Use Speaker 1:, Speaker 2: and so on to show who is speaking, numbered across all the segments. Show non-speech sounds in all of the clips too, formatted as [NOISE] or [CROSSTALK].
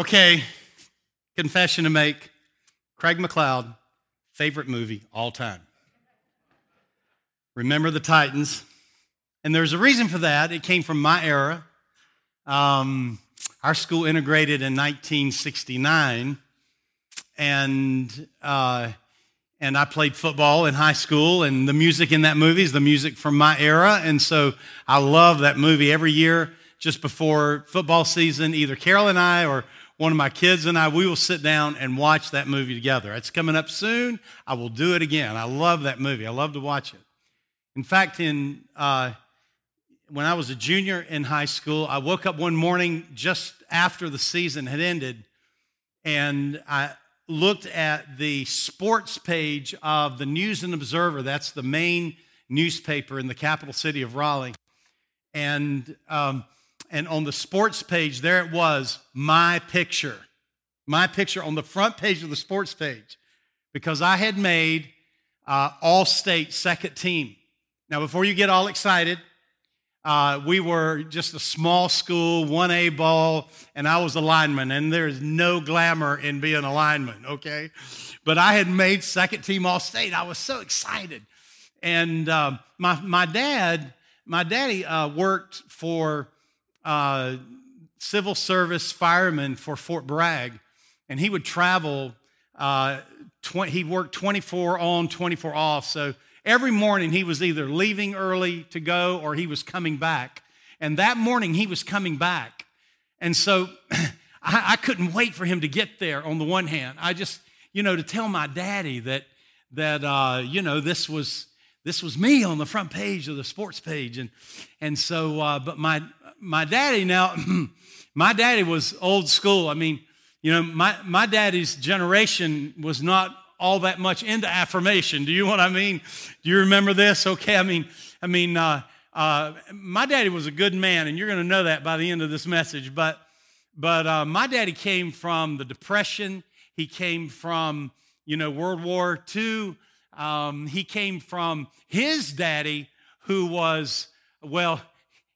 Speaker 1: Okay, confession to make. Craig McLeod, favorite movie all time. Remember the Titans. And there's a reason for that. It came from my era. Um, our school integrated in 1969, and uh, and I played football in high school, and the music in that movie is the music from my era, and so I love that movie every year. Just before football season, either Carol and I or one of my kids and I, we will sit down and watch that movie together. It's coming up soon. I will do it again. I love that movie. I love to watch it. In fact, in uh, when I was a junior in high school, I woke up one morning just after the season had ended, and I looked at the sports page of the News and Observer. That's the main newspaper in the capital city of Raleigh, and um, and on the sports page, there it was, my picture. My picture on the front page of the sports page because I had made uh, all state second team. Now, before you get all excited, uh, we were just a small school, 1A ball, and I was a lineman, and there's no glamour in being a lineman, okay? But I had made second team all state. I was so excited. And uh, my, my dad, my daddy uh, worked for uh, civil service fireman for Fort Bragg, and he would travel. Uh, tw- he worked 24 on, 24 off. So every morning he was either leaving early to go or he was coming back. And that morning he was coming back. And so [CLEARS THROAT] I, I couldn't wait for him to get there on the one hand. I just, you know, to tell my daddy that, that uh, you know, this was, this was me on the front page of the sports page. And, and so, uh, but my, my daddy now, [CLEARS THROAT] my daddy was old school. I mean, you know, my, my daddy's generation was not all that much into affirmation. Do you know what I mean? Do you remember this? Okay, I mean, I mean, uh, uh, my daddy was a good man, and you're going to know that by the end of this message. But, but uh, my daddy came from the Depression. He came from, you know, World War II. Um, he came from his daddy, who was, well,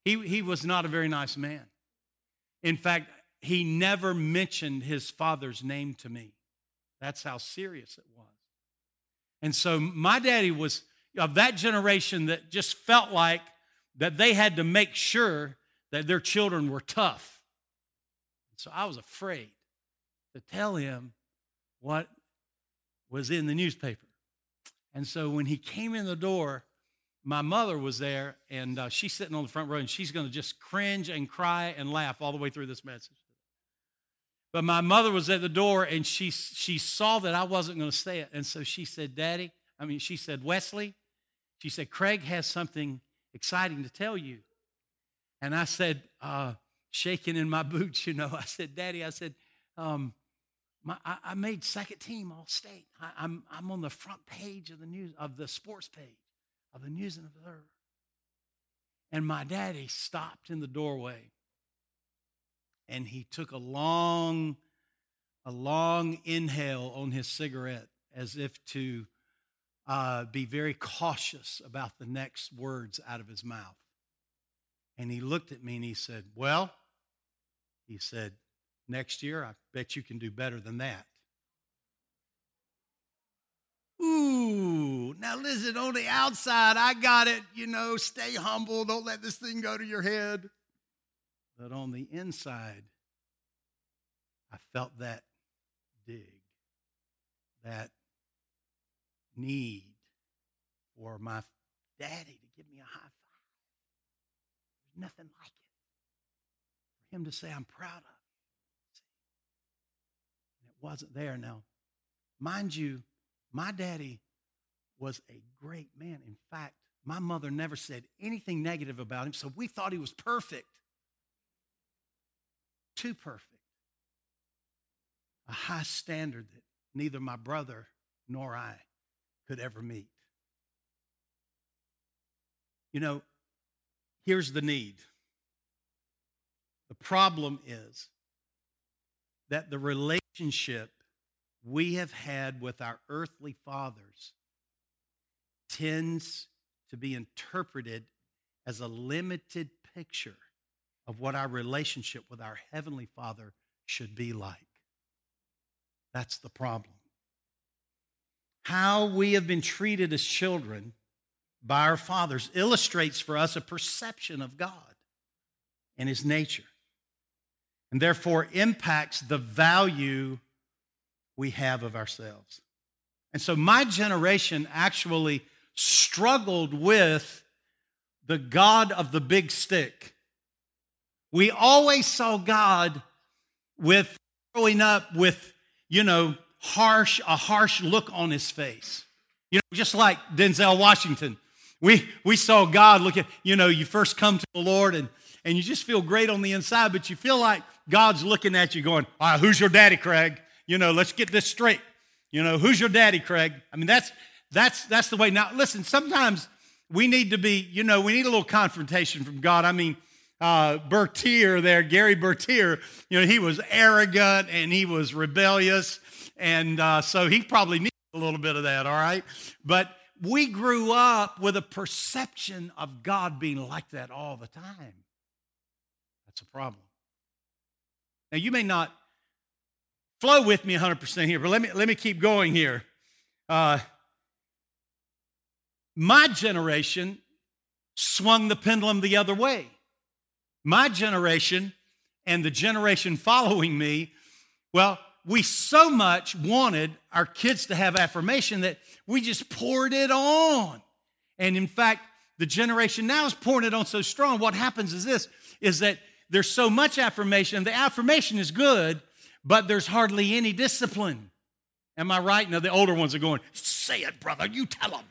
Speaker 1: he, he was not a very nice man. In fact, he never mentioned his father's name to me. That's how serious it was. And so my daddy was of that generation that just felt like that they had to make sure that their children were tough. So I was afraid to tell him what was in the newspaper. And so when he came in the door, my mother was there, and uh, she's sitting on the front row, and she's going to just cringe and cry and laugh all the way through this message. But my mother was at the door, and she she saw that I wasn't going to say it, and so she said, "Daddy," I mean, she said, "Wesley," she said, "Craig has something exciting to tell you," and I said, uh, shaking in my [LAUGHS] boots, you know, I said, "Daddy," I said. Um, my, I, I, made second team all state. I, I'm, I'm on the front page of the news of the sports page of the News and Observer. And my daddy stopped in the doorway and he took a long, a long inhale on his cigarette as if to uh, be very cautious about the next words out of his mouth. And he looked at me and he said, Well, he said, next year, I bet you can do better than that. Ooh, now listen, on the outside, I got it. You know, stay humble. Don't let this thing go to your head. But on the inside, I felt that dig, that need for my daddy to give me a high five. There's nothing like it. For him to say, I'm proud of you. And it wasn't there. Now, mind you, my daddy was a great man. In fact, my mother never said anything negative about him, so we thought he was perfect. Too perfect. A high standard that neither my brother nor I could ever meet. You know, here's the need. The problem is that the relationship we have had with our earthly fathers tends to be interpreted as a limited picture of what our relationship with our Heavenly Father should be like. That's the problem. How we have been treated as children by our fathers illustrates for us a perception of God and His nature, and therefore impacts the value we have of ourselves. And so my generation actually struggled with the God of the big stick. We always saw God with growing up with, you know, harsh, a harsh look on his face. You know, just like Denzel Washington. We, we saw God look at, you know, you first come to the Lord and, and you just feel great on the inside, but you feel like God's looking at you going, right, who's your daddy, Craig? You know, let's get this straight. You know, who's your daddy, Craig? I mean, that's that's that's the way. Now, listen, sometimes we need to be, you know, we need a little confrontation from God. I mean, uh, Bertier there, Gary Bertier, you know, he was arrogant and he was rebellious. And uh, so he probably needed a little bit of that, all right? But we grew up with a perception of God being like that all the time. That's a problem. Now, you may not flow with me 100% here, but let me, let me keep going here. Uh, my generation swung the pendulum the other way. My generation and the generation following me, well, we so much wanted our kids to have affirmation that we just poured it on. And in fact, the generation now is pouring it on so strong. What happens is this is that there's so much affirmation. The affirmation is good, but there's hardly any discipline. Am I right? Now the older ones are going, say it, brother, you tell them.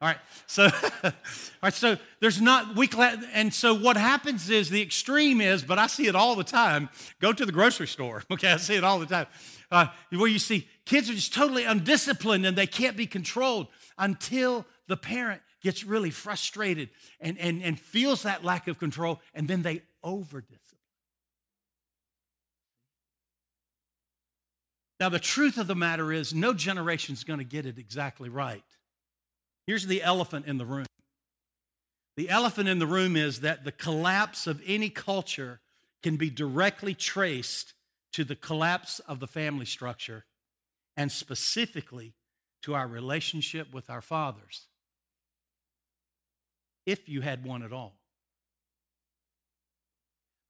Speaker 1: All right, so, [LAUGHS] all right, so there's not weak, and so what happens is the extreme is, but I see it all the time. Go to the grocery store, [LAUGHS] okay? I see it all the time, uh, where you see kids are just totally undisciplined and they can't be controlled until the parent gets really frustrated and, and, and feels that lack of control, and then they over discipline. Now, the truth of the matter is, no generation is going to get it exactly right. Here's the elephant in the room the elephant in the room is that the collapse of any culture can be directly traced to the collapse of the family structure and specifically to our relationship with our fathers. If you had one at all.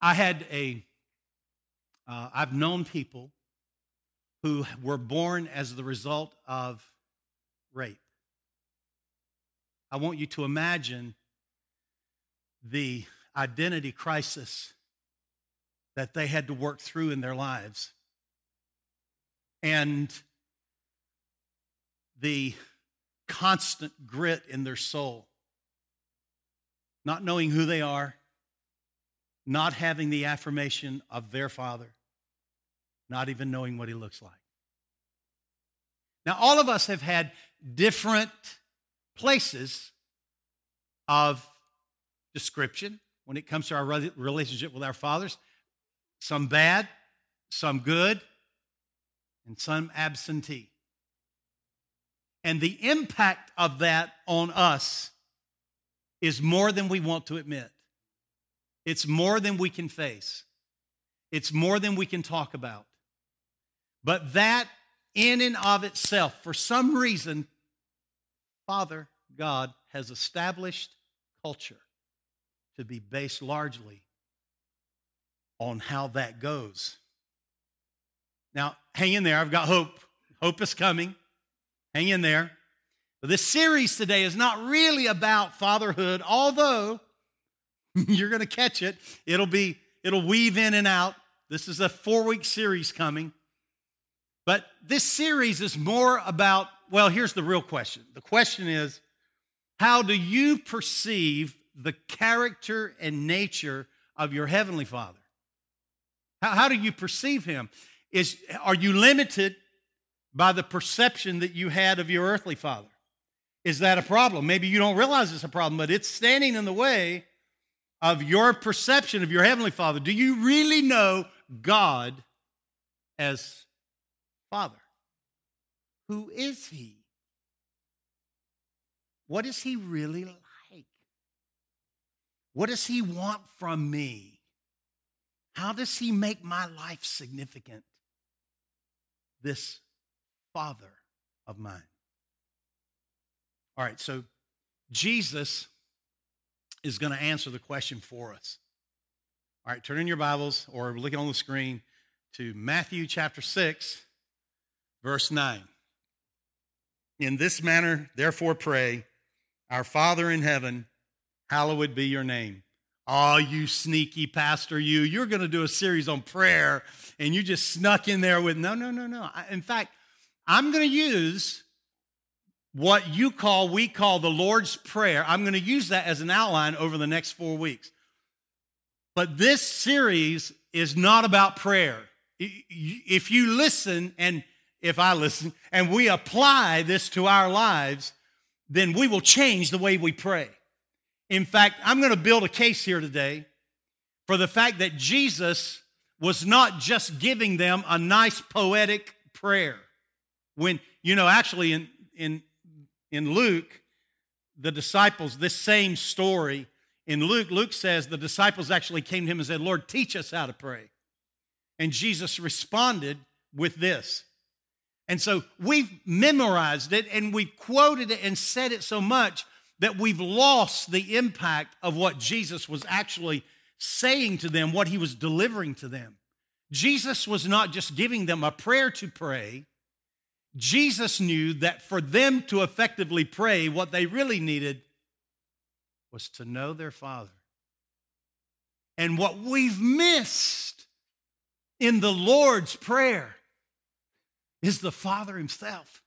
Speaker 1: I had a, have uh, known people who were born as the result of rape. I want you to imagine the identity crisis that they had to work through in their lives and the constant grit in their soul, not knowing who they are, not having the affirmation of their father, not even knowing what he looks like. Now, all of us have had different places of description when it comes to our relationship with our fathers. Some bad, some good, and some absentee. And the impact of that on us is more than we want to admit. It's more than we can face. It's more than we can talk about. But that, in and of itself, for some reason, Father God has established culture to be based largely on how that goes. Now, hang in there. I've got hope. Hope is coming. Hang in there. But this series today is not really about fatherhood, although [LAUGHS] you're going to catch it. It'll be it'll weave in and out. This is a 4-week series coming. But this series is more about well, here's the real question. The question is how do you perceive the character and nature of your Heavenly Father? How, how do you perceive Him? Is, are you limited by the perception that you had of your earthly father? Is that a problem? Maybe you don't realize it's a problem, but it's standing in the way of your perception of your Heavenly Father. Do you really know God as Father? Who is he? What is he really like? What does he want from me? How does he make my life significant? This Father of mine. All right, so Jesus is going to answer the question for us. All right, turn in your Bibles or look on the screen to Matthew chapter 6, verse 9. In this manner, therefore, pray, Our Father in heaven, hallowed be your name. Oh, you sneaky pastor, you. You're going to do a series on prayer, and you just snuck in there with no, no, no, no. In fact, I'm going to use what you call, we call the Lord's Prayer. I'm going to use that as an outline over the next four weeks. But this series is not about prayer. If you listen, and if I listen, and we apply this to our lives, then we will change the way we pray. In fact, I'm going to build a case here today for the fact that Jesus was not just giving them a nice poetic prayer. When, you know, actually in, in, in Luke, the disciples, this same story, in Luke, Luke says the disciples actually came to him and said, Lord, teach us how to pray. And Jesus responded with this. And so we've memorized it and we've quoted it and said it so much that we've lost the impact of what Jesus was actually saying to them, what he was delivering to them. Jesus was not just giving them a prayer to pray. Jesus knew that for them to effectively pray, what they really needed was to know their Father. And what we've missed in the Lord's Prayer is the Father Himself.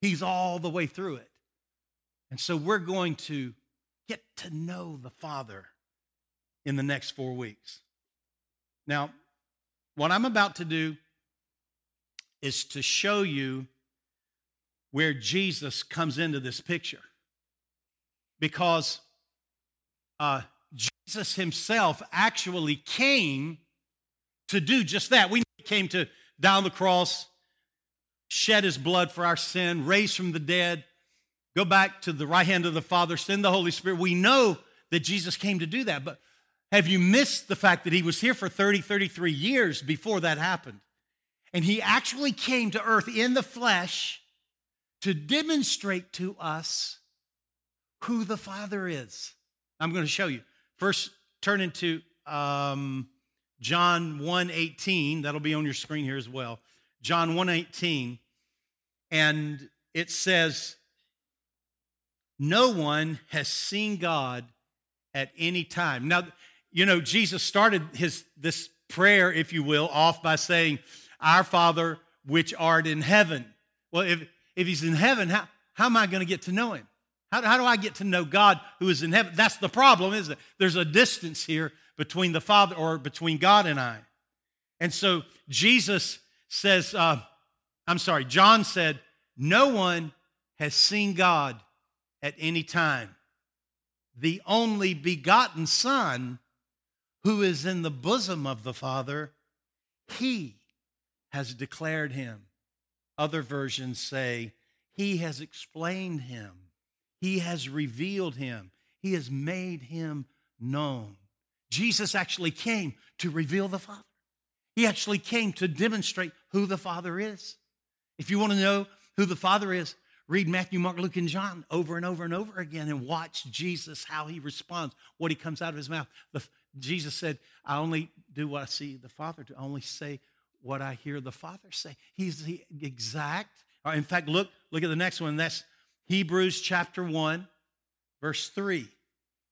Speaker 1: He's all the way through it. And so we're going to get to know the Father in the next four weeks. Now, what I'm about to do is to show you where Jesus comes into this picture. Because uh, Jesus himself actually came to do just that. We came to down the cross, shed his blood for our sin, raised from the dead, go back to the right hand of the Father, send the Holy Spirit. We know that Jesus came to do that, but have you missed the fact that he was here for 30, 33 years before that happened? And he actually came to earth in the flesh to demonstrate to us who the Father is. I'm going to show you. First, turn into um, John 1:18. That'll be on your screen here as well. John 1:18. And it says, no one has seen God at any time. Now, you know, Jesus started his this prayer, if you will, off by saying, Our Father which art in heaven. Well, if, if he's in heaven, how, how am I going to get to know him? How, how do I get to know God who is in heaven? That's the problem, isn't it? There's a distance here between the Father or between God and I. And so Jesus says, uh, I'm sorry, John said, No one has seen God at any time. The only begotten Son, who is in the bosom of the Father, he has declared him. Other versions say, He has explained him, He has revealed him, He has made him known. Jesus actually came to reveal the Father. He actually came to demonstrate who the Father is. If you want to know who the Father is, Read Matthew, Mark, Luke, and John over and over and over again and watch Jesus, how he responds, what he comes out of his mouth. The, Jesus said, I only do what I see the Father do. I only say what I hear the Father say. He's the exact. in fact, look, look at the next one. That's Hebrews chapter 1, verse 3.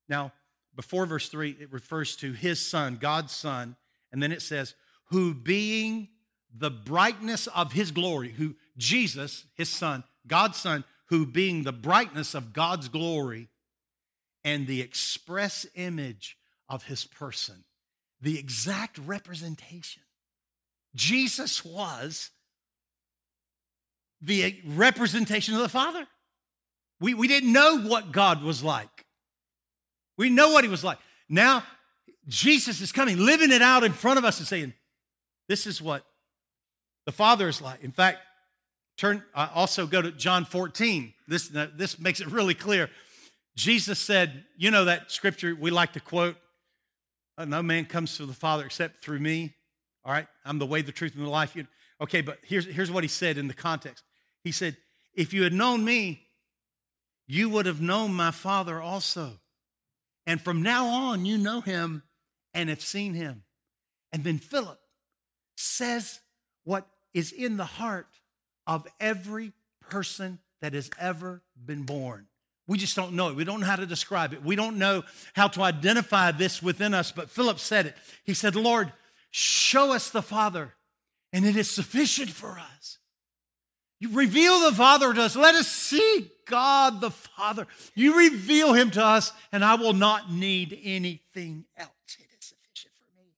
Speaker 1: Now, before verse 3, it refers to his son, God's son. And then it says, who being the brightness of his glory, who Jesus, his son, God's Son, who being the brightness of God's glory and the express image of his person, the exact representation. Jesus was the representation of the Father. We, we didn't know what God was like. We know what he was like. Now, Jesus is coming, living it out in front of us and saying, This is what the Father is like. In fact, Turn also go to John 14. This, this makes it really clear. Jesus said, you know that scripture we like to quote, Uh, no man comes to the Father except through me. All right, I'm the way, the truth, and the life. You, Okay, but here's, here's what he said in the context. He said, If you had known me, you would have known my Father also. And from now on, you know him and have seen him. And then Philip says what is in the heart of every person that has ever been born. We just don't know it. We don't know how to describe it. We don't know how to identify this within us. But Philip said it. He said, Lord, show us the Father, and it is sufficient for us. You reveal the Father to us. Let us see God the Father. You reveal him to us, and I will not need anything else. It is sufficient for me.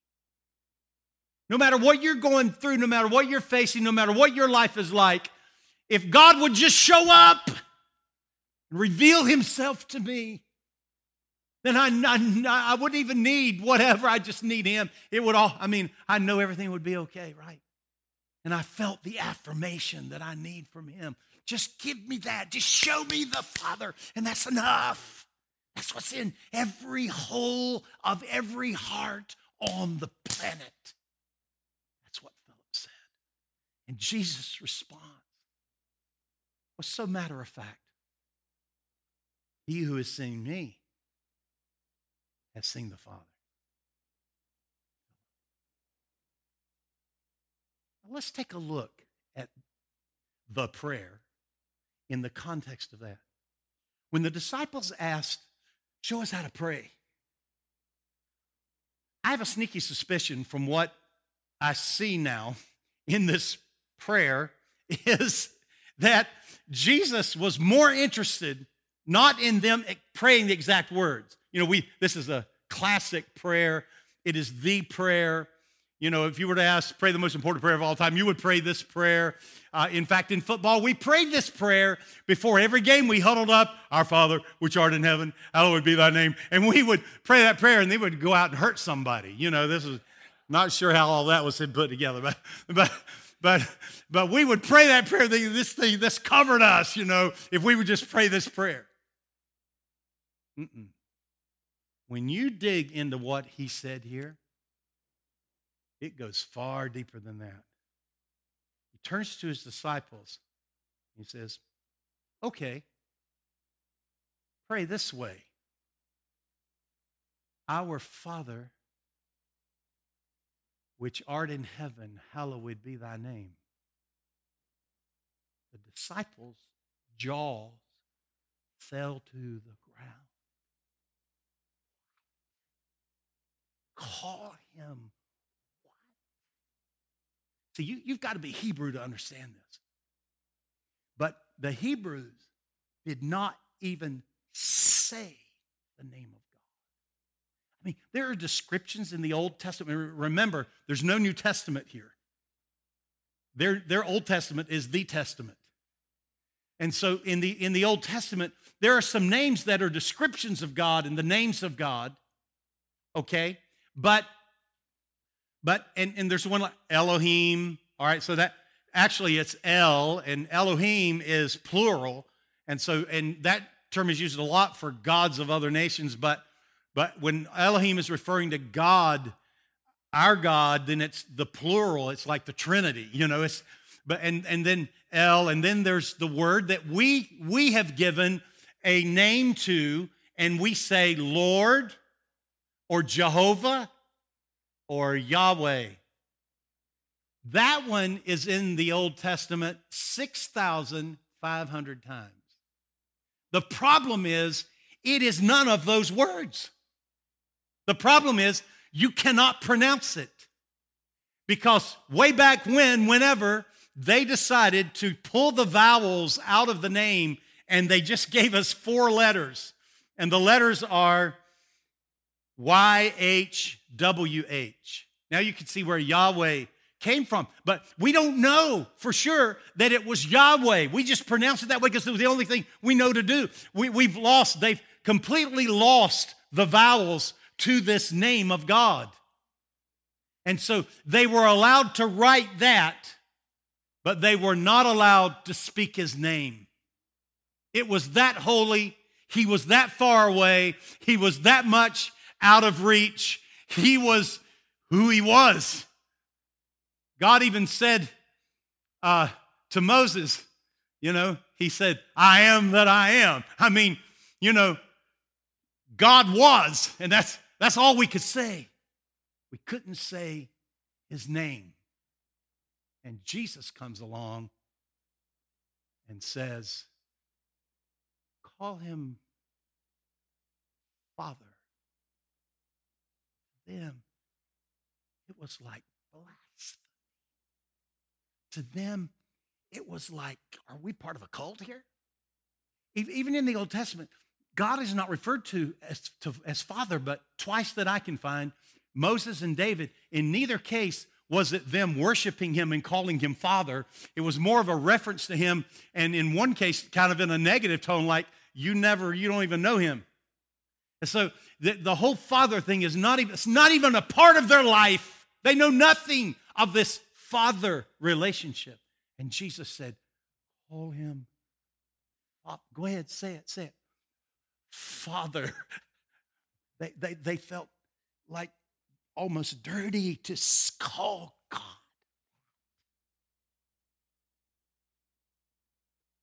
Speaker 1: No matter what you're going through, no matter what you're facing, no matter what your life is like, if God would just show up and reveal himself to me, then I, I, I wouldn't even need whatever. I just need him. It would all, I mean, I know everything would be okay, right? And I felt the affirmation that I need from him. Just give me that. Just show me the Father, and that's enough. That's what's in every hole of every heart on the planet. That's what Philip said. And Jesus' response was so matter of fact. He who has seen me has seen the Father. let's take a look at the prayer in the context of that. When the disciples asked, Show us how to pray, I have a sneaky suspicion from what I see now in this prayer [LAUGHS] is that Jesus was more interested not in them praying the exact words. You know, we this is a classic prayer. It is the prayer. You know, if you were to ask, pray the most important prayer of all time, you would pray this prayer. Uh, in fact, in football, we prayed this prayer before every game. We huddled up, Our Father, which art in heaven, hallowed be thy name. And we would pray that prayer and they would go out and hurt somebody. You know, this is not sure how all that was put together, but, [LAUGHS] but, but, but we would pray that prayer. This thing, this covered us, you know, if we would just pray this prayer. Mm-mm. When you dig into what he said here, it goes far deeper than that. He turns to his disciples. He says, Okay, pray this way Our Father, which art in heaven, hallowed be thy name. The disciples' jaws fell to the ground. Call him See, you, you've got to be Hebrew to understand this. But the Hebrews did not even say the name of. I mean, there are descriptions in the Old Testament. Remember, there's no New Testament here. Their, their Old Testament is the Testament. And so in the, in the Old Testament, there are some names that are descriptions of God and the names of God, okay? But but, and, and there's one like Elohim, all right, so that actually it's El, and Elohim is plural. And so, and that term is used a lot for gods of other nations, but but when Elohim is referring to God, our God, then it's the plural. It's like the Trinity, you know. It's but and and then El, and then there's the word that we we have given a name to, and we say Lord or Jehovah or Yahweh. That one is in the Old Testament 6,500 times. The problem is, it is none of those words. The problem is, you cannot pronounce it. Because way back when, whenever, they decided to pull the vowels out of the name and they just gave us four letters. And the letters are YHWH. Now you can see where Yahweh came from, but we don't know for sure that it was Yahweh. We just pronounce it that way because it was the only thing we know to do. We, we've lost, they've completely lost the vowels to this name of God. And so they were allowed to write that, but they were not allowed to speak his name. It was that holy. He was that far away. He was that much out of reach. He was who he was. God even said uh, to Moses, you know, he said, I am that I am. I mean, you know, God was, and that's that's all we could say. We couldn't say his name. And Jesus comes along and says, Call him Father. Them, it was like blasphemy. To them, it was like, are we part of a cult here? Even in the Old Testament, God is not referred to as, to as father, but twice that I can find, Moses and David, in neither case was it them worshiping him and calling him father. It was more of a reference to him, and in one case, kind of in a negative tone, like, you never, you don't even know him. And so the, the whole father thing is not even, it's not even a part of their life. They know nothing of this father relationship. And Jesus said, Call him. Go ahead, say it, say it. Father. [LAUGHS] They, they, they felt like almost dirty to call God.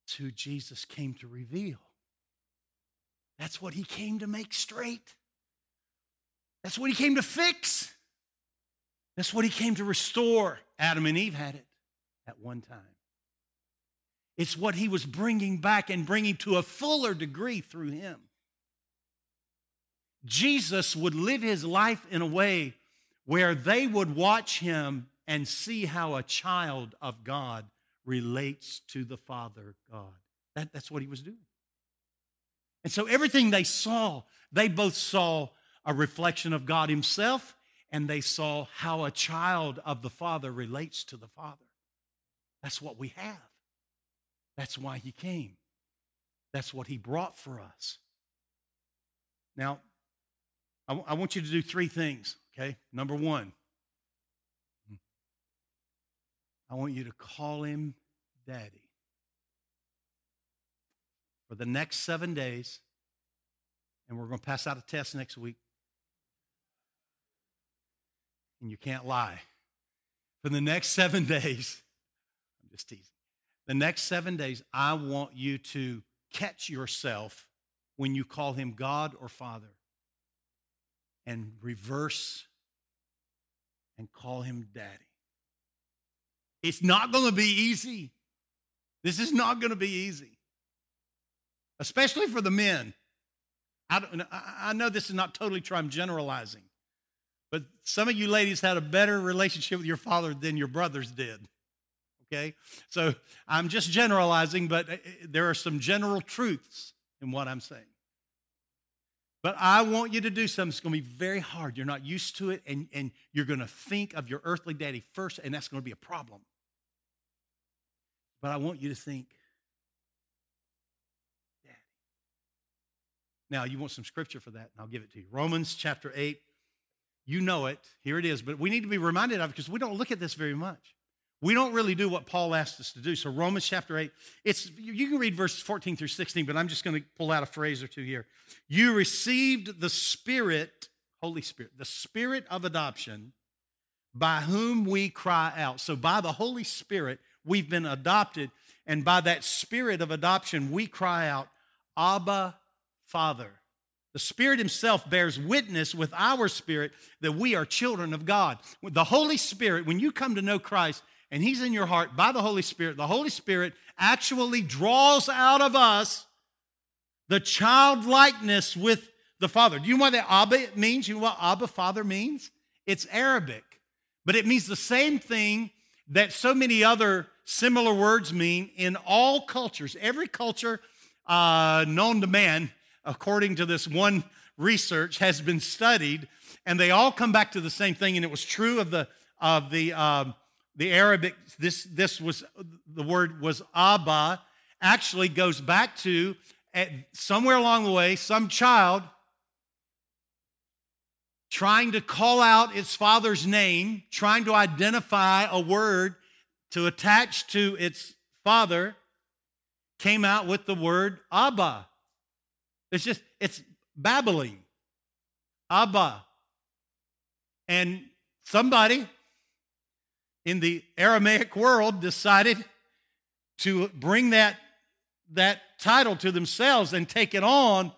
Speaker 1: It's who Jesus came to reveal. That's what he came to make straight. That's what he came to fix. That's what he came to restore. Adam and Eve had it at one time. It's what he was bringing back and bringing to a fuller degree through him. Jesus would live his life in a way where they would watch him and see how a child of God relates to the Father God. That, that's what he was doing. And so everything they saw, they both saw a reflection of God Himself and they saw how a child of the Father relates to the Father. That's what we have. That's why He came. That's what He brought for us. Now, I, w- I want you to do three things, okay? Number one, I want you to call Him Daddy for the next seven days, and we're going to pass out a test next week. And you can't lie. For the next seven [LAUGHS] days, I'm just teasing. The next seven days, I want you to catch yourself when you call him God or Father and reverse and call him Daddy. It's not going to be easy. This is not going to be easy especially for the men. I, I know this is not totally true, I'm generalizing. But some of you ladies had a better relationship with your father than your brothers did. Okay? So I'm just generalizing, but uh, uh, there are some general truths in what I'm saying. But I want you to do something that's going to be very hard. You're not used to it, and, and you're going to think of your earthly daddy first, and that's going to be a problem. But I want you to think, Daddy. Now, you want some scripture for that, and I'll give it to you. Romans chapter 8. You know it. Here it is. But we need to be reminded of it because we don't look at this very much. We don't really do what Paul asked us to do. So, Romans chapter 8, it's, you can read verses 14 through 16, but I'm just going to pull out a phrase or two here. You received the Spirit, Holy Spirit, the Spirit of adoption, by whom we cry out. So, by the Holy Spirit, we've been adopted. And by that Spirit of adoption, we cry out, Abba, Father. The Spirit Himself bears witness with our spirit that we are children of God. The Holy Spirit, when you come to know Christ and He's in your heart by the Holy Spirit, the Holy Spirit actually draws out of us the childlikeness with the Father. Do you know what that Abba means? You know what Abba, Father means? It's Arabic, but it means the same thing that so many other similar words mean in all cultures. Every culture uh, known to man according to this one research, has been studied, and they all come back to the same thing. And it was true of the of the um, the Arabic. This this was the word was Abba. Actually, goes back to at, somewhere along the way some child trying to call out its father's name, trying to identify a word to attach to its father, came out with the word Abba. It's just, it's babbling. Abba. And somebody in the Aramaic world decided to bring that, that title to themselves and take it on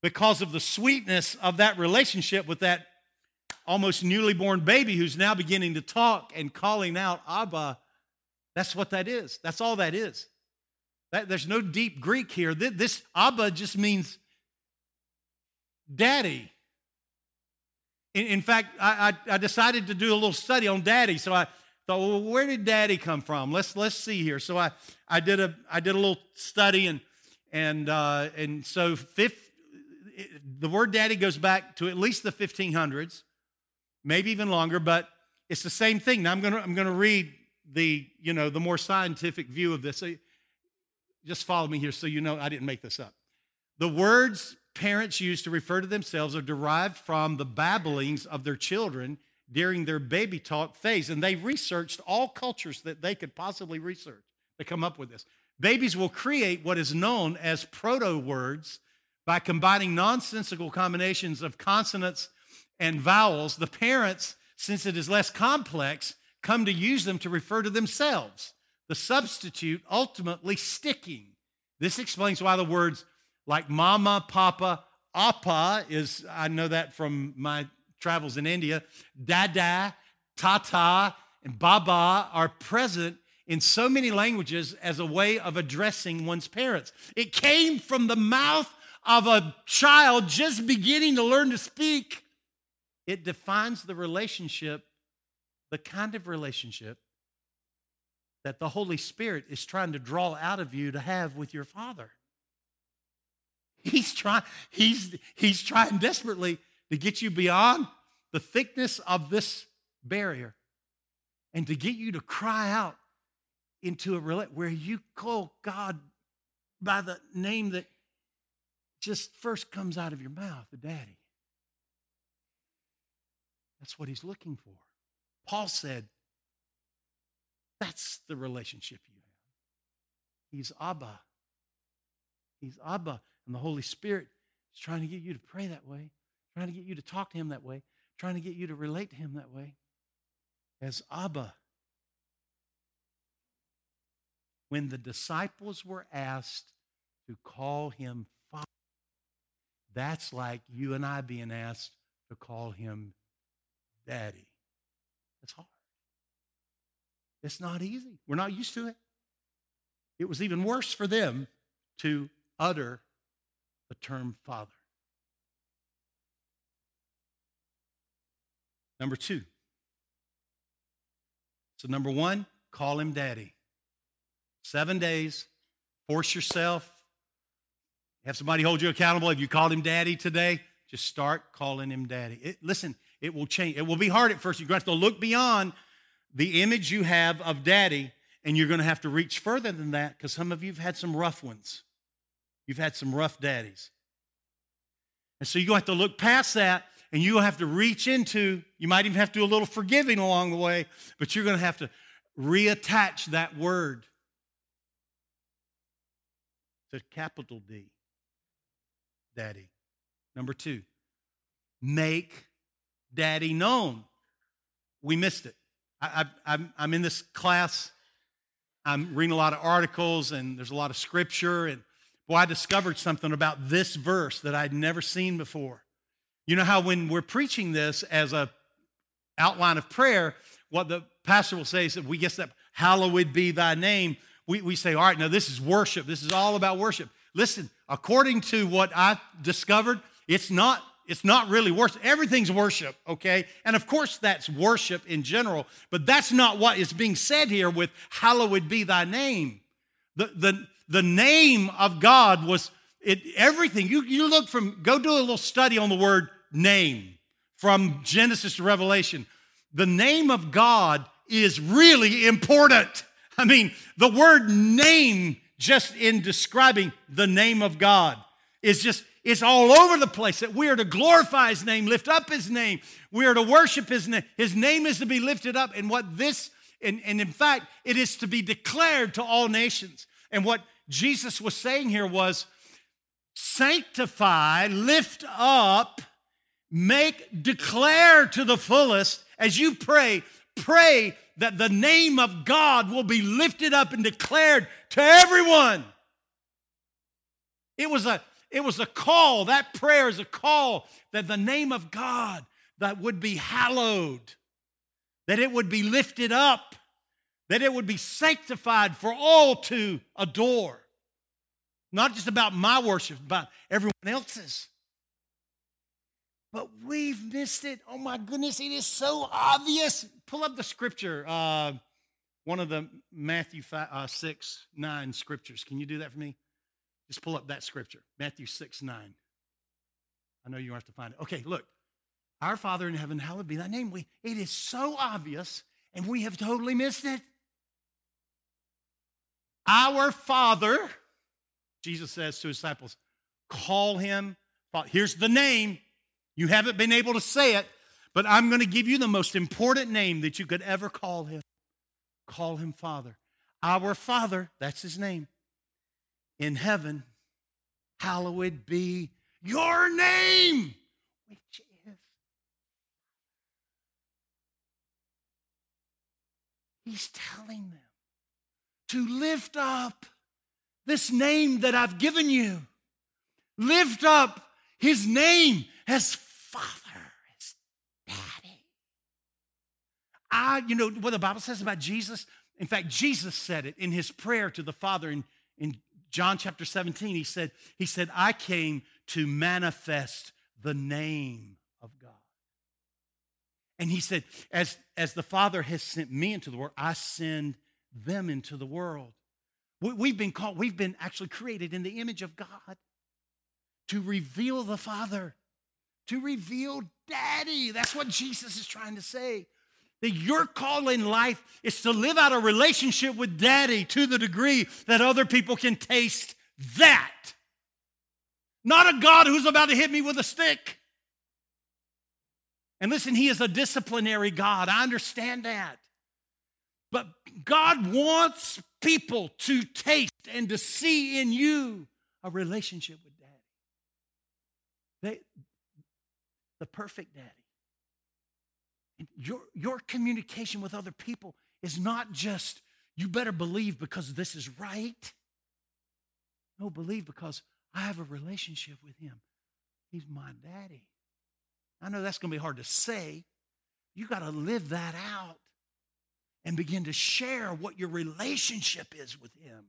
Speaker 1: because of the sweetness of that relationship with that almost newly born baby who's now beginning to talk and calling out Abba. That's what that is. That's all that is. That, there's no deep Greek here. This, this Abba just means daddy. In, in fact, I, I, I, decided to do a little study on daddy. So I thought, well, where did daddy come from? Let's, let's see here. So I, I, did, a, I did a little study, and, and, uh, and so fifth, the word daddy goes back to at least the 1500s, maybe even longer, but it's the same thing. Now I'm going to I'm going to read the, you know, the more scientific view of this. So just follow me here so you know I didn't make this up. The words parents use to refer to themselves are derived from the babblings of their children during their baby talk phase. And they researched all cultures that they could possibly research to come up with this. Babies will create what is known as proto words by combining nonsensical combinations of consonants and vowels. The parents, since it is less complex, come to use them to refer to themselves, the substitute ultimately sticking. This explains why the words like mama, papa, appa is, I know that from my travels in India, dada, tata, and baba are present in so many languages as a way of addressing one's parents. It came from the mouth of a child just beginning to learn to speak. It defines the relationship, the kind of relationship that the Holy Spirit is trying to draw out of you to have with your Father. He's trying, he's, he's trying desperately to get you beyond the thickness of this barrier and to get you to cry out into a relate where you call God by the name that just first comes out of your mouth, the daddy. That's what he's looking for. Paul said, that's the relationship you have. He's Abba. He's Abba. And the Holy Spirit is trying to get you to pray that way, trying to get you to talk to Him that way, trying to get you to relate to Him that way as Abba. When the disciples were asked to call Him Father, that's like you and I being asked to call Him Daddy. It's hard. It's not easy. We're not used to it. It was even worse for them to utter the term father. Number two. So, number one, call him daddy. Seven days, force yourself. Have somebody hold you accountable. If you called him daddy today, just start calling him daddy. It, listen, it will change. It will be hard at first. You're going to have to look beyond the image you have of daddy, and you're going to have to reach further than that because some of you have had some rough ones. You've had some rough daddies. And so to have to look past that and you'll have to reach into, you might even have to do a little forgiving along the way, but you're going to have to reattach that word to capital D, daddy. Number two, make daddy known. We missed it. I, am in this class. I'm reading a lot of articles, and there's a lot of scripture, and Boy, I discovered something about this verse that I'd never seen before. You know how when we're preaching this as a outline of prayer, what the pastor will say is that we guess that hallowed be thy name. We, we say, all right, now this is worship. This is all about worship. Listen, according to what I've discovered, it's not it's not really worship. Everything's worship, okay? And of course, that's worship in general, but that's not what is being said here with hallowed be thy name. The, the, the name of God was it, everything. You, you look from, go do a little study on the word name from Genesis to Revelation. The name of God is really important. I mean, the word name, just in describing the name of God, is just, it's all over the place that we are to glorify his name, lift up his name. We are to worship his name. His name is to be lifted up. And what this, and, and in fact, it is to be declared to all nations. And what Jesus was saying here was sanctify, lift up, make, declare to the fullest as you pray, pray that the name of God will be lifted up and declared to everyone. It was a it was a call. That prayer is a call that the name of God that would be hallowed, that it would be lifted up, that it would be sanctified for all to adore. Not just about my worship, about everyone else's. But we've missed it. Oh my goodness, it is so obvious. Pull up the scripture, uh, one of the Matthew 5, uh, 6, 9 scriptures. Can you do that for me? Just pull up that scripture, Matthew 6, 9. I know you have to find it. Okay, look. Our Father in heaven, hallowed be thy name. We, it is so obvious, and we have totally missed it. Our Father, Jesus says to his disciples, call him. Here's the name. You haven't been able to say it, but I'm going to give you the most important name that you could ever call him. Call him Father. Our Father, that's his name, in heaven, hallowed be your name, which is. He's telling them to lift up this name that I've given you. Lift up his name as Father, as Daddy. I, you know what the Bible says about Jesus? In fact, Jesus said it in his prayer to the Father in, in John chapter 17. He said, he said, I came to manifest the name of God. And he said, as, as the Father has sent me into the world, I send them into the world. We've been called, we've been actually created in the image of God to reveal the Father, to reveal Daddy. That's what Jesus is trying to say. That your call in life is to live out a relationship with Daddy to the degree that other people can taste that. Not a God who's about to hit me with a stick. And listen, He is a disciplinary God. I understand that. But God wants people to taste and to see in you a relationship with Daddy. They, the perfect Daddy. And your, your communication with other people is not just, you better believe because this is right. No, believe because I have a relationship with Him. He's my daddy. I know that's going to be hard to say. You got to live that out and begin to share what your relationship is with Him.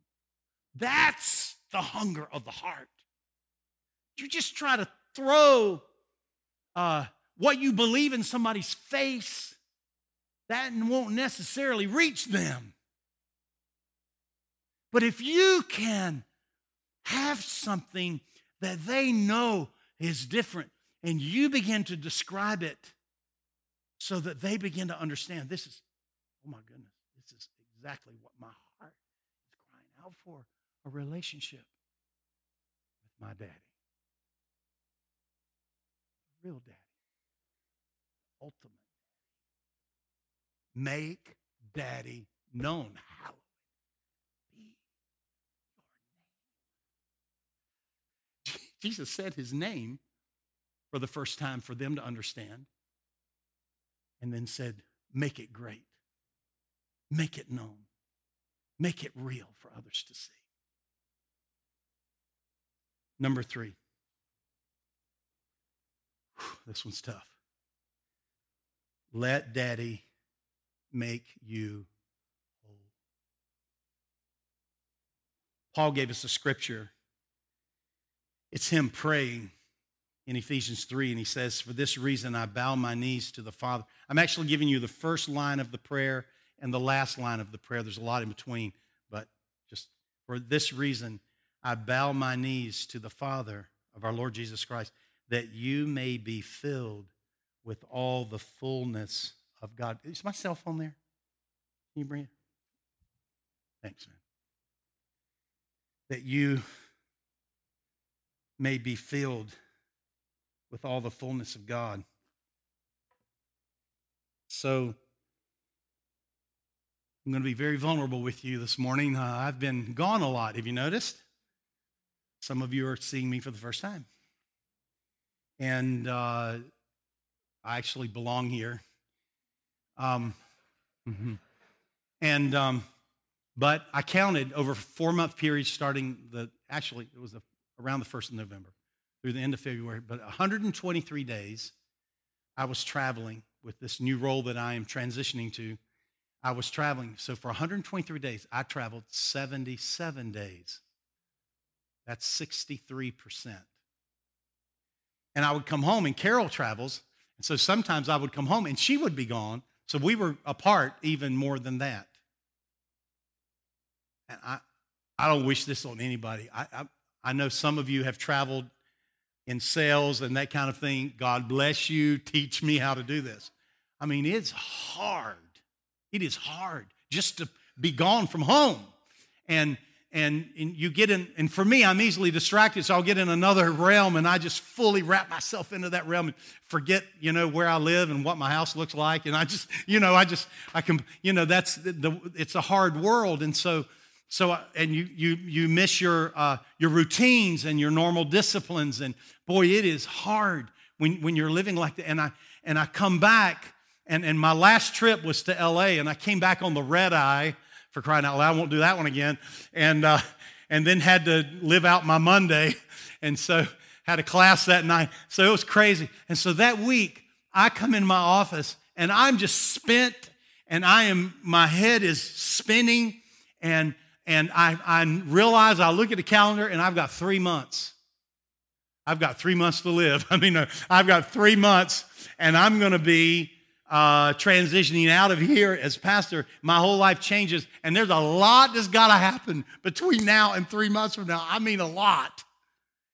Speaker 1: That's the hunger of the heart. You just try to throw uh, what you believe in somebody's face, that won't necessarily reach them. But if you can have something that they know is different and you begin to describe it so that they begin to understand this is oh my goodness, this is exactly what my heart is crying out for a relationship with my daddy. Real daddy. Ultimate Make daddy known. Hallowed be your name. [LAUGHS] Jesus said his name for the first time for them to understand and then said, Make it great. Make it known. Make it real for others to see. Number three. Whew, this one's tough. Let daddy make you whole. Paul gave us a scripture. It's him praying in Ephesians 3, and he says, For this reason I bow my knees to the Father. I'm actually giving you the first line of the prayer and the last line of the prayer. There's a lot in between, but just for this reason, I bow my knees to the Father of our Lord Jesus Christ, that you may be filled with all the fullness of God. Is my cell phone there? Can you bring it? Thanks, man. That you may be filled with all the fullness of God. So, I'm going to be very vulnerable with you this morning. Uh, I've been gone a lot. Have you noticed? Some of you are seeing me for the first time. And uh, I actually belong here. Um, mm-hmm. And, um, but I counted over four month period starting the, actually, it was the, around the 1st of November through the end of February, but 123 days I was traveling with this new role that I am transitioning to. I was traveling. So for 123 days, I traveled 77 days. That's 63%. And I would come home, and Carol travels. And so sometimes I would come home, and she would be gone. So we were apart even more than that. And I, I don't wish this on anybody. I, I, I know some of you have traveled in sales and that kind of thing. God bless you. Teach me how to do this. I mean, it's hard. It is hard just to be gone from home. And and, and you get in, and for me, I'm easily distracted, so I'll get in another realm and I just fully wrap myself into that realm and forget, you know, where I live and what my house looks like. And I just, you know, I just, I can, you know, that's the, it's a hard world. And so, so, and you, you, you miss your, uh, your routines and your normal disciplines. And boy, it is hard when, when you're living like that. And I, and I come back, and, and my last trip was to LA, and I came back on the red eye for crying out loud. I won't do that one again. And, uh, and then had to live out my Monday. [LAUGHS] And so had a class that night. So it was crazy. And so that week, I come in my office and I'm just spent and I am, my head is spinning and, and I, I realize I look at the calendar and I've got three months. I've got three months to live. [LAUGHS] I mean, I've got three months and I'm going to be uh, transitioning out of here as pastor, my whole life changes. And there's a lot that's got to happen between now and three months from now. I mean, a lot.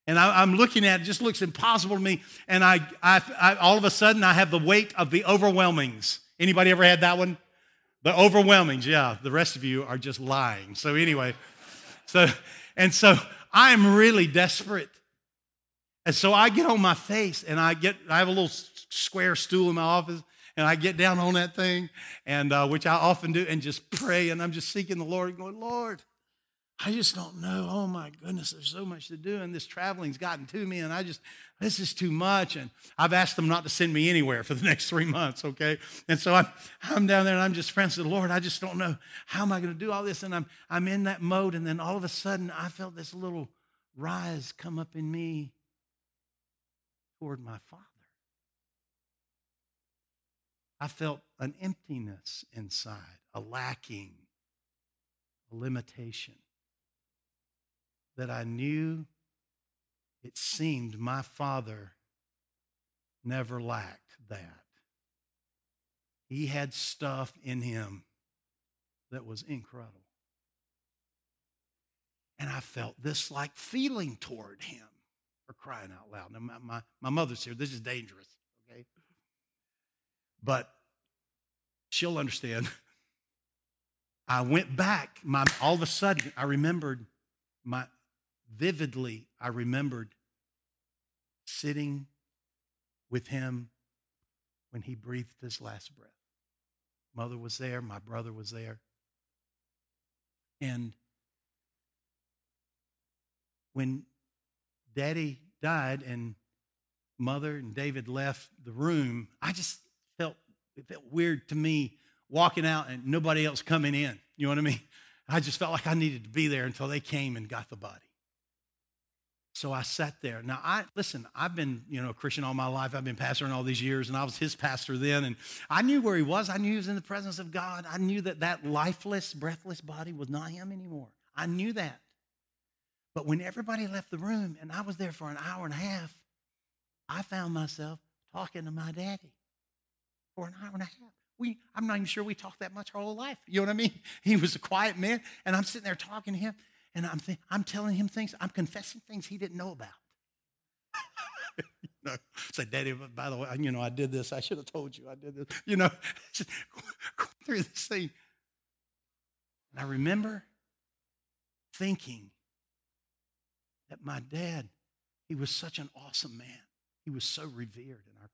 Speaker 1: And I, am looking at it, just looks impossible to me. And I, I, I, all of a sudden, I have the weight of the overwhelmings. Anybody ever had that one? The overwhelmings, yeah. The rest of you are just lying. So anyway, so and so I'm really desperate. And so I get on my face and I get, I have a little square stool in my office and I get down on that thing, and uh, which I often do, and just pray, and I'm just seeking the Lord, going, Lord, I just don't know. Oh my goodness, there's so much to do, and this traveling's gotten to me, and I just this is too much. And I've asked them not to send me anywhere for the [LAUGHS] next three months, okay? And so I'm I'm down there, and I'm just praying to the Lord. I just don't know how am I going to do all this, and I'm I'm in that mode, and then all of a sudden I felt this little rise come up in me toward my Father. I felt an emptiness inside, a lacking, a limitation that I knew it seemed my father never lacked that. He had stuff in him that was incredible. And I felt this like feeling toward him for crying out loud. Now, my, my, my mother's here. This is dangerous? But she'll understand. [LAUGHS] I went back. My, all of a sudden, I remembered my vividly. I remembered sitting with him when he breathed his last breath. Mother was there. My brother was there. And when Daddy died and Mother and David left the room, I just it felt weird to me walking out and nobody else coming in. You know what I mean? I just felt like I needed to be there until they came and got the body. So I sat there. Now, I listen. I've been, you know, a Christian all my life. I've been pastoring all these years, and I was his pastor then. And I knew where he was. I knew he was in the presence of God. I knew that that lifeless, breathless body was not him anymore. I knew that. But when everybody left the room, and I was there for an hour and a half, I found myself talking to my daddy for an hour and a half. We, I'm not even sure we talked that much our whole life. You know what I mean? [LAUGHS] He was a quiet man, and I'm sitting there talking to him, and I'm, th- I'm telling him things, I'm confessing things he didn't know about. [LAUGHS] you know, say, Daddy, by the way, you know, I did this. I should have told you I did this. [LAUGHS] You know, just go through this thing. And I remember thinking that my dad, he was such an awesome man. He was so revered in our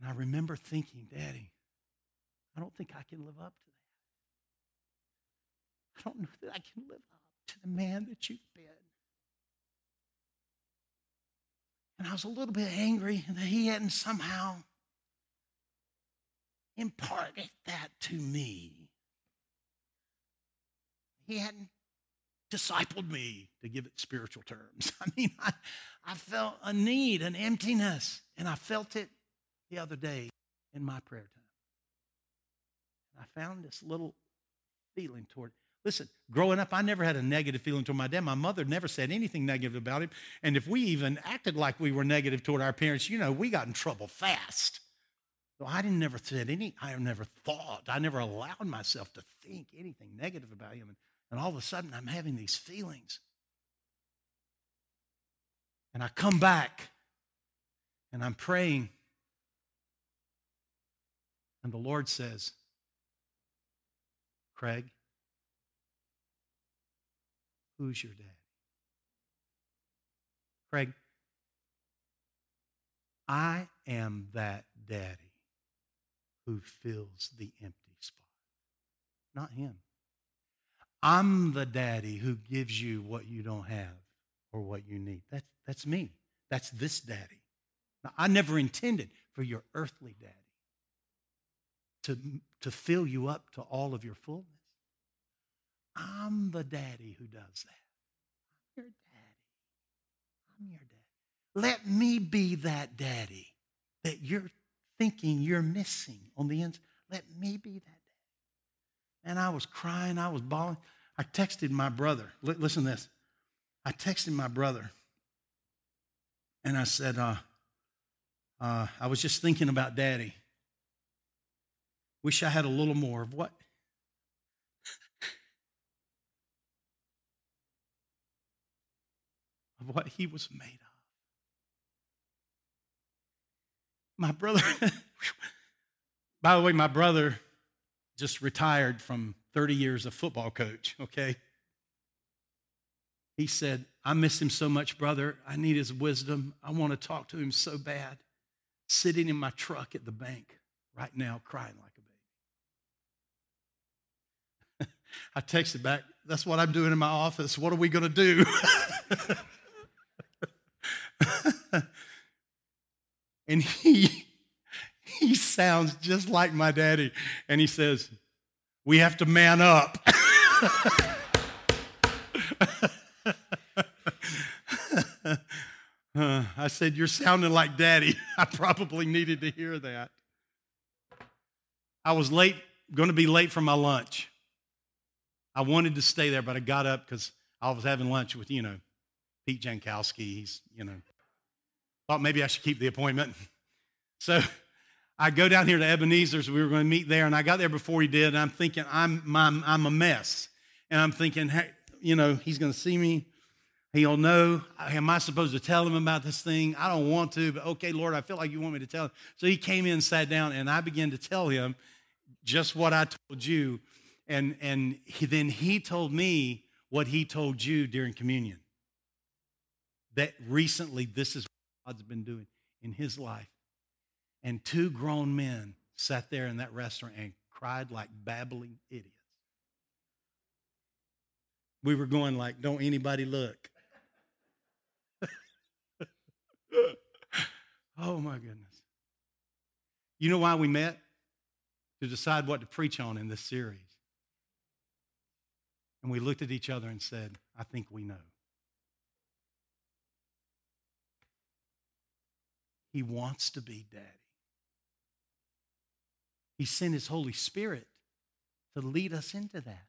Speaker 1: and I remember thinking, Daddy, I don't think I can live up to that. I don't know that I can live up to the man that you've been. And I was a little bit angry that he hadn't somehow imparted that to me. He hadn't discipled me to give it spiritual terms. [LAUGHS] I mean, I, I felt a need, an emptiness, and I felt it the other day in my prayer time. I found this little feeling toward. Listen, growing up, I never had a negative feeling toward my dad. My mother never said anything negative about him. And if we even acted like we were negative toward our parents, you know, we got in trouble fast. So I didn't never said any, I never thought, I never allowed myself to think anything negative about him. And, and all of a sudden, I'm having these feelings. And I come back and I'm praying. And the Lord says, Craig, who's your dad? Craig, I am that daddy who fills the empty spot, not him. I'm the daddy who gives you what you don't have or what you need. That's, that's me. That's this daddy. Now, I never intended for your earthly daddy to, to fill you up to all of your fullness. I'm the daddy who does that. I'm your daddy. I'm your daddy. Let me be that daddy that you're thinking you're missing on the inside. Let me be that daddy. And I was crying, I was bawling. I texted my brother. Listen to this. I texted my brother and I said, uh, uh, I was just thinking about daddy. Wish I had a little more of what? of what he was made of. My brother, [LAUGHS] by the way, my brother just retired from 30 years of football coach, okay? He said, I miss him so much, brother. I need his wisdom. I want to talk to him so bad. Sitting in my truck at the bank right now, crying like I texted back, that's what I'm doing in my office. What are we going to do? [LAUGHS] and he he sounds just like my daddy and he says, "We have to man up." [LAUGHS] I said, You're sounding like daddy. [LAUGHS] I probably needed to hear that. I was late, going to be late for my lunch. I wanted to stay there, but I got up because I was having lunch with, you know, Pete Jankowski. He's, you know, thought maybe I should keep the appointment. [LAUGHS] So I go down here to Ebenezer's. We were going to meet there, and I got there before he did. And I'm thinking, I'm, I'm, I'm a mess. And I'm thinking, hey, you know, he's going to see me. He'll know. Am I supposed to tell him about this thing? I don't want to, but okay, Lord, I feel like you want me to tell him. So he came in, sat down, and I began to tell him just what I told you and, and he, then he told me what he told you during communion. That recently, this is what God's been doing in his life. And two grown men sat there in that restaurant and cried like babbling idiots. We were going like, don't anybody look. [LAUGHS] oh my goodness. You know why we met? To decide what to preach on in this series. And we looked at each other and said, I think we know. He wants to be daddy. He sent his Holy Spirit to lead us into that.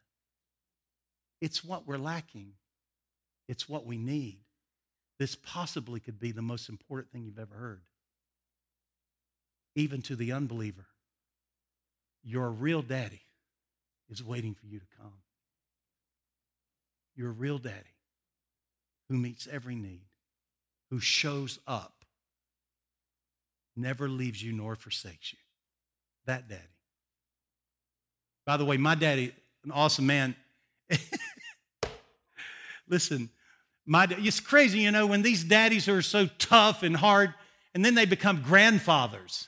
Speaker 1: It's what we're lacking, it's what we need. This possibly could be the most important thing you've ever heard. Even to the unbeliever, your real daddy is waiting for you to come your real daddy who meets every need, who shows up, never leaves you nor forsakes you. That daddy. By the way, my daddy, an awesome man. [LAUGHS] Listen, my it's crazy, you know, when these daddies are so tough and hard, and then they become grandfathers.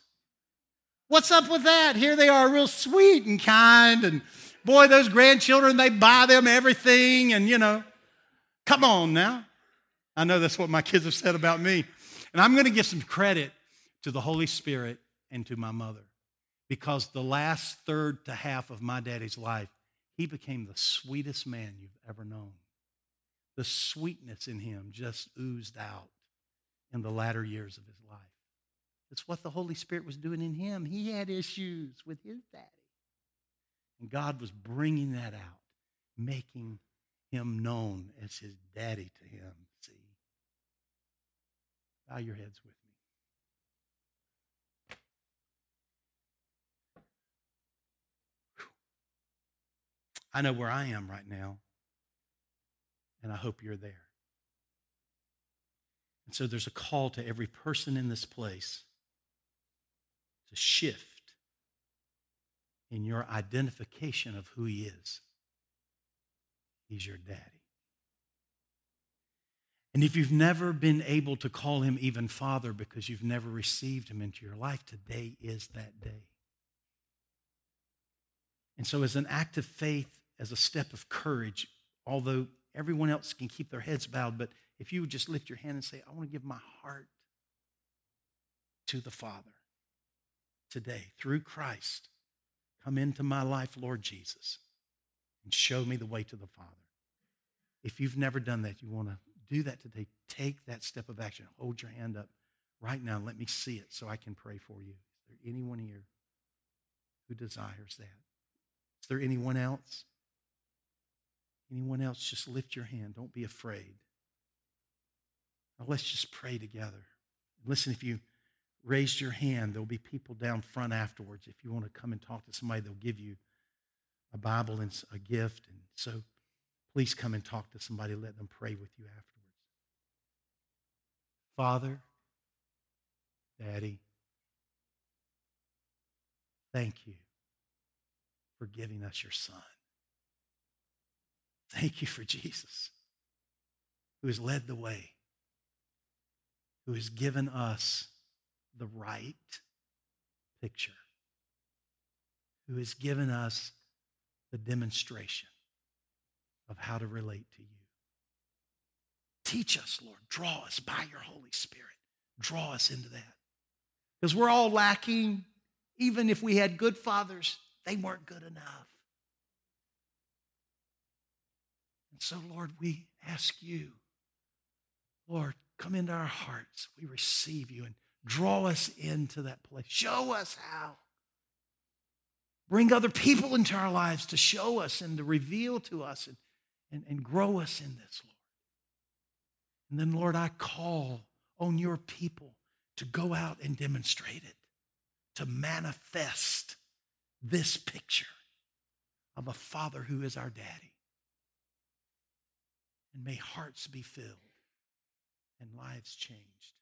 Speaker 1: What's up with that? Here they are, real sweet and kind and Boy, those grandchildren, they buy them everything, and you know, come on now. I know that's what my kids have said about me. And I'm going to give some credit to the Holy Spirit and to my mother because the last third to half of my daddy's life, he became the sweetest man you've ever known. The sweetness in him just oozed out in the latter years of his life. It's what the Holy Spirit was doing in him. He had issues with his daddy. And God was bringing that out, making him known as his daddy to him. See? Bow your heads with me. I know where I am right now, and I hope you're there. And so there's a call to every person in this place to shift in your identification of who He is. He's your daddy. And if you've never been able to call Him even Father because you've never received Him into your life, today is that day. And so, as an act of faith, as a step of courage, although everyone else can keep their heads bowed, but if you would just lift your hand and say, I want to give my heart to the Father today through Christ. Come into my life, Lord Jesus, and show me the way to the Father. If you've never done that, you want to do that today, take that step of action. Hold your hand up right now. Let me see it so I can pray for you. Is there anyone here who desires that? Is there anyone else? Anyone else, just lift your hand. Don't be afraid. Now let's just pray together. Listen, if you raised your hand, there'll be people down front afterwards. If you want to come and talk to somebody, they'll give you a Bible and a gift. And so please come and talk to somebody. Let them pray with you afterwards. Father, Daddy, thank you for giving us your son. Thank you for Jesus, who has led the way, who has given us the right picture, who has given us the demonstration of how to relate to you. Teach us, Lord. Draw us by your Holy Spirit. Draw us into that. Because we're all lacking. Even if we had good fathers, they weren't good enough. And so, Lord, we ask you, Lord, come into our hearts. We receive you and draw us into that place. Show us how. Bring other people into our lives to show us and to reveal to us and, and, and grow us in this, Lord. And then, Lord, I call on your people to go out and demonstrate it, to manifest this picture of a father who is our daddy. And may hearts be filled and lives changed.